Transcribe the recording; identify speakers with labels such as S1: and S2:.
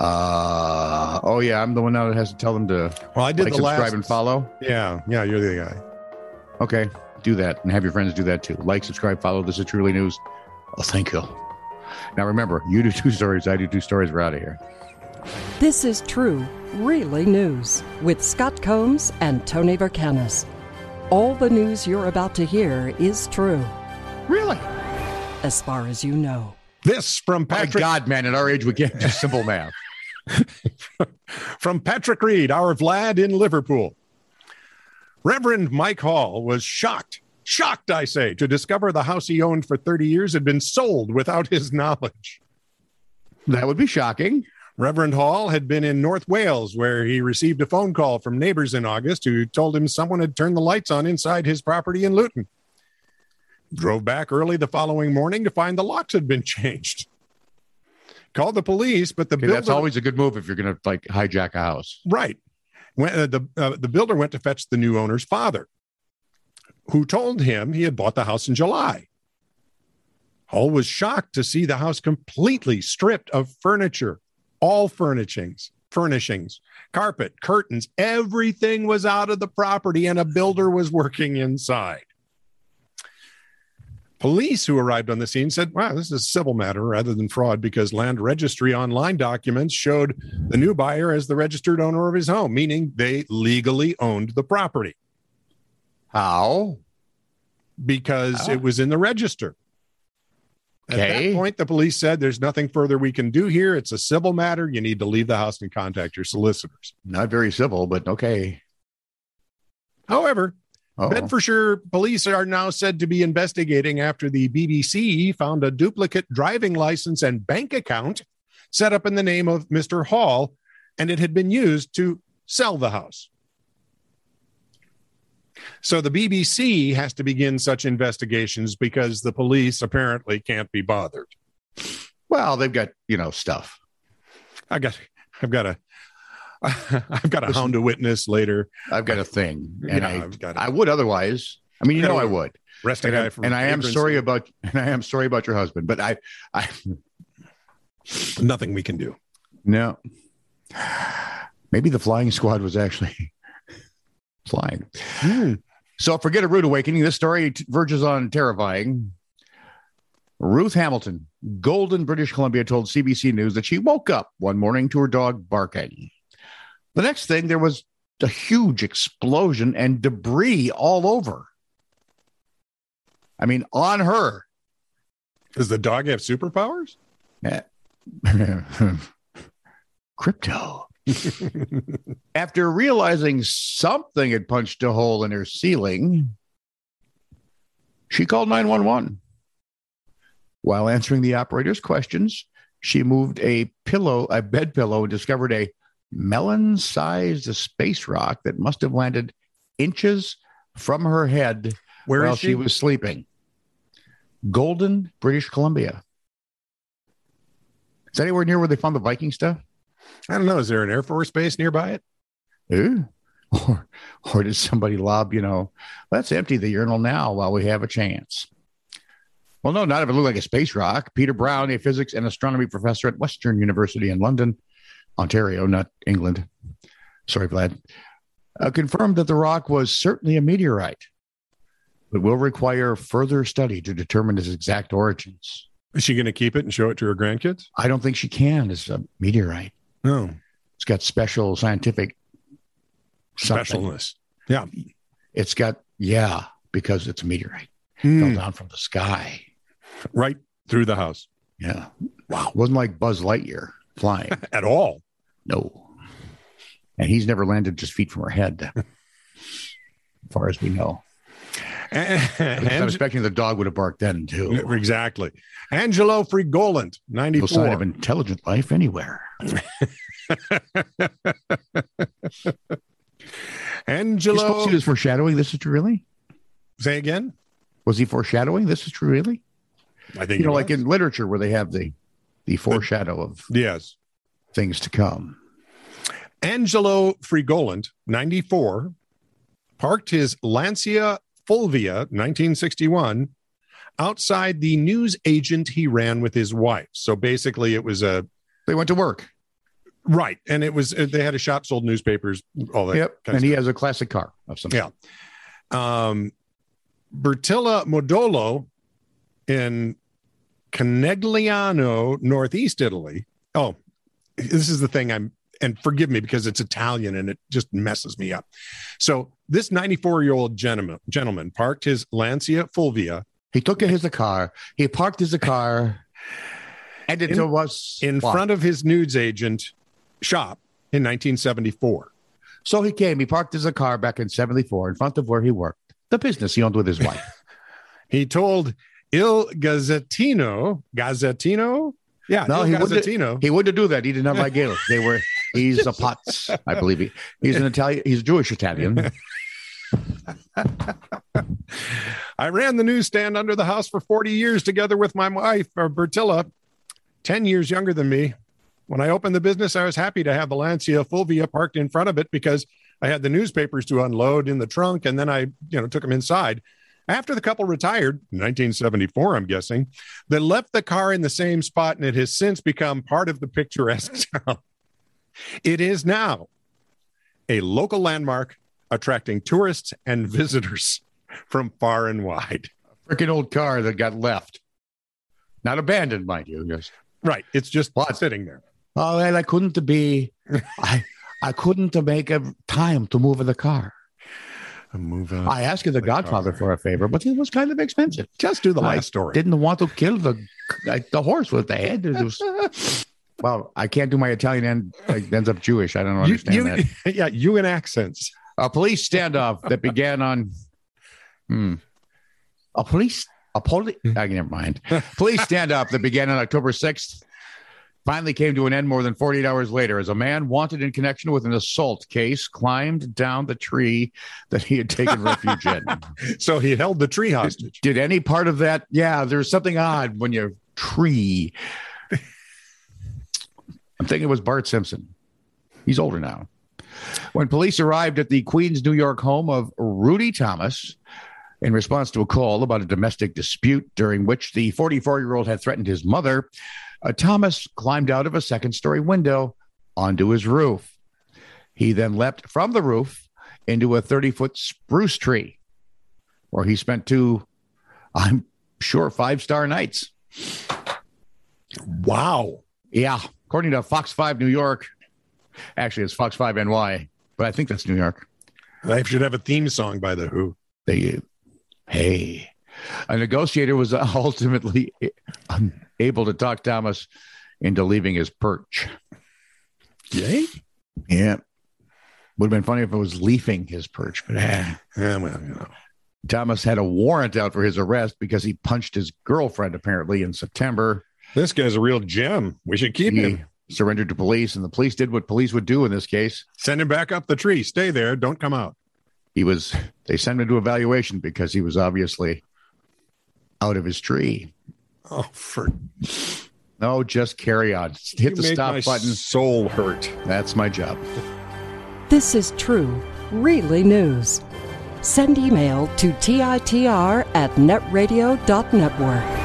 S1: Uh oh yeah, I'm the one now that has to tell them to
S2: Well, I did
S1: like,
S2: the
S1: subscribe
S2: last.
S1: and follow.
S2: Yeah, yeah, you're the guy.
S1: Okay, do that and have your friends do that too. Like, subscribe, follow. This is Truly News. Oh, thank you. Now remember, you do two stories, I do two stories. We're out of here.
S3: This is True, Really News with Scott Combs and Tony Vercanis. All the news you're about to hear is true,
S1: Really?
S3: as far as you know.
S2: This from Patrick.
S1: My
S2: Patrick
S1: God, man! At our age, we can't do simple math.
S2: from Patrick Reed, our Vlad in Liverpool. Reverend Mike Hall was shocked, shocked, I say, to discover the house he owned for 30 years had been sold without his knowledge.
S1: That would be shocking.
S2: Reverend Hall had been in North Wales, where he received a phone call from neighbors in August who told him someone had turned the lights on inside his property in Luton. Drove back early the following morning to find the locks had been changed. Called the police, but the
S1: Okay,
S2: builder
S1: that's always a good move if you're going to like hijack a house.
S2: right. When, uh, the uh, the builder went to fetch the new owner's father, who told him he had bought the house in July. Hall was shocked to see the house completely stripped of furniture, all furnishings, furnishings, carpet, curtains, everything was out of the property, and a builder was working inside. Police who arrived on the scene said, Wow, this is a civil matter rather than fraud because land registry online documents showed the new buyer as the registered owner of his home, meaning they legally owned the property
S1: How?
S2: because
S1: Ah.
S2: it was in the register. At
S1: Okay.
S2: that point, the police said, There's nothing further we can do here. It's a civil matter. You need to leave the house and contact your solicitors.
S1: Not very civil, but okay.
S2: However,
S1: Oh,
S2: Bedfordshire police are now said to be investigating after the BBC found a duplicate driving license and bank account set up in the name of Mr. Hall, and it had been used to sell the house. So the BBC has to begin such investigations because the police apparently can't be bothered.
S1: well, they've got you know stuff.
S2: I got, I've got a, I've got a
S1: Listen.
S2: hound to witness later.
S1: I've got a thing, and
S2: Yeah,
S1: I,
S2: I've got it.
S1: Would otherwise. I mean, you know, I would.
S2: Rest a
S1: And,
S2: guy
S1: I, and I am sorry about, and I am sorry about your husband, but I, I
S2: nothing we can do.
S1: no. Maybe the flying squad was actually flying.
S2: Hmm.
S1: So forget a rude awakening. This story verges on terrifying. Ruth Hamilton, Golden, British Columbia, told CBC News that she woke up one morning to her dog barking. The next thing, there was a huge explosion and debris all over. I mean, on her.
S2: Does the dog have superpowers?
S1: Krypto. After realizing something had punched a hole in her ceiling, she called 911. While answering the operator's questions, she moved a pillow, a bed pillow, and discovered a melon sized space rock that must have landed inches from her head
S2: Where
S1: while
S2: she?
S1: she was sleeping. Golden, British Columbia. Is anywhere near where they found the Viking stuff?
S2: I don't know. Is there an Air Force base nearby it?
S1: Ooh. Or, or did somebody lob, you know, let's empty the urinal now while we have a chance? Well, no, not if it looked like a space rock. Peter Brown, a physics and astronomy professor at Western University in London, Ontario, not England. Sorry, Vlad. Uh, confirmed that the rock was certainly a meteorite, but will require further study to determine its exact origins.
S2: Is she going to keep it and show it to her grandkids?
S1: I don't think she can. It's a meteorite.
S2: No.
S1: It's got special scientific something.
S2: Specialness. Yeah.
S1: It's got yeah, because it's a meteorite.
S2: Hmm.
S1: Fell down from the sky.
S2: Right through the house.
S1: Yeah. Wow. Wasn't like Buzz Lightyear flying.
S2: At all.
S1: no. And he's never landed just feet from her head. as far as we know. I'm expecting the dog would have barked then too.
S2: exactly. Angelo Fregolent,
S1: No sign of intelligent life anywhere.
S2: Angelo.
S1: see this foreshadowing? This is true, really?
S2: Say again?
S1: Was he foreshadowing? This is true, really?
S2: I think
S1: You know,
S2: it
S1: like in literature where they have the the foreshadow of
S2: Yes.
S1: things to come.
S2: Angelo Fregolent, 94, parked his Lancia Fulvia, 1961, outside the news agent he ran with his wife. So basically, it was a
S1: They went to work.
S2: Right, and it was they had a shop, sold newspapers, all that.
S1: Yep. And he has a classic car of some
S2: Yeah. um, Bertilla Modolo in Conegliano, Northeast Italy. Oh, this is the thing I'm, and forgive me because it's Italian and it just messes me up. So this 94 year old gentleman gentleman parked his Lancia Fulvia
S1: He took his car. He parked his car. And it
S2: In-
S1: was
S2: in front of his nudes agent shop in 1974.
S1: So he came. He parked his car back in '74 in front of where he worked, the business he owned with his wife.
S2: He told Il Gazzettino, Gazzettino, yeah,
S1: No,
S2: Il
S1: he wouldn't-
S2: Gazzettino.
S1: he wouldn't do that. He did not like Gales. They were. He's a Potts, I believe. He, he's an Italian. He's a Jewish Italian.
S2: I ran the newsstand under the house for 40 years together with my wife, uh, Bertilla, 10 years younger than me. When I opened the business, I was happy to have the Lancia Fulvia parked in front of it because I had the newspapers to unload in the trunk and then I, you know, took them inside. After the couple retired, 1974, I'm guessing, they left the car in the same spot and it has since become part of the picturesque town. It is now a local landmark attracting tourists and visitors from far and wide.
S1: A Freaking old car that got left, not abandoned, mind you. Just
S2: Right. It's just
S1: What?
S2: sitting there.
S1: oh, well, I couldn't be. I I couldn't make a time to move the car.
S2: Move on.
S1: I asked the,
S2: The
S1: Godfather for a favor, but it was kind of expensive.
S2: just do the last story.
S1: Didn't want to kill the the horse with the head. Was, well, I can't do my Italian and it ends up Jewish. I don't understand
S2: you,
S1: that.
S2: yeah, you and accents.
S1: A police standoff that began on hmm, a police a police. i never mind. Police standoff that began on October sixth finally came to an end more than 48 hours later as a man wanted in connection with an assault case climbed down the tree that he had taken refuge in.
S2: So he held the tree hostage.
S1: Did any part of that? Yeah, there's something odd when you tree. I'm thinking it was Bart Simpson. He's older now. When police arrived at the Queens, New York home of Rudy Thomas in response to a call about a domestic dispute during which the 44 year old had threatened his mother, uh, Thomas climbed out of a second story window onto his roof. He then leapt from the roof into a 30 foot spruce tree where he spent two I'm sure five star nights.
S2: Wow.
S1: Yeah, according to Fox 5 New York. Actually, it's Fox 5 NY, but I think that's New York.
S2: I should have a theme song by The Who.
S1: They, hey, a negotiator was ultimately unable to talk Thomas into leaving his perch.
S2: Yay?
S1: Yeah. Would have been funny if it was leafing his perch, but eh.
S2: Yeah, well, you know.
S1: Thomas had a warrant out for his arrest because he punched his girlfriend apparently in September.
S2: This guy's a real gem. We should keep
S1: He
S2: him.
S1: surrendered to police, and the police did what police would do in this case.
S2: Send him back up the tree. Stay there. Don't come out.
S1: He was they sent him to evaluation because he was obviously out of his tree.
S2: Oh, for
S1: No, just carry on. Hit
S2: you
S1: the
S2: make
S1: stop
S2: my
S1: button.
S2: Soul hurt.
S1: That's my job.
S3: This is true, really news. Send email to TITR at netradio.network.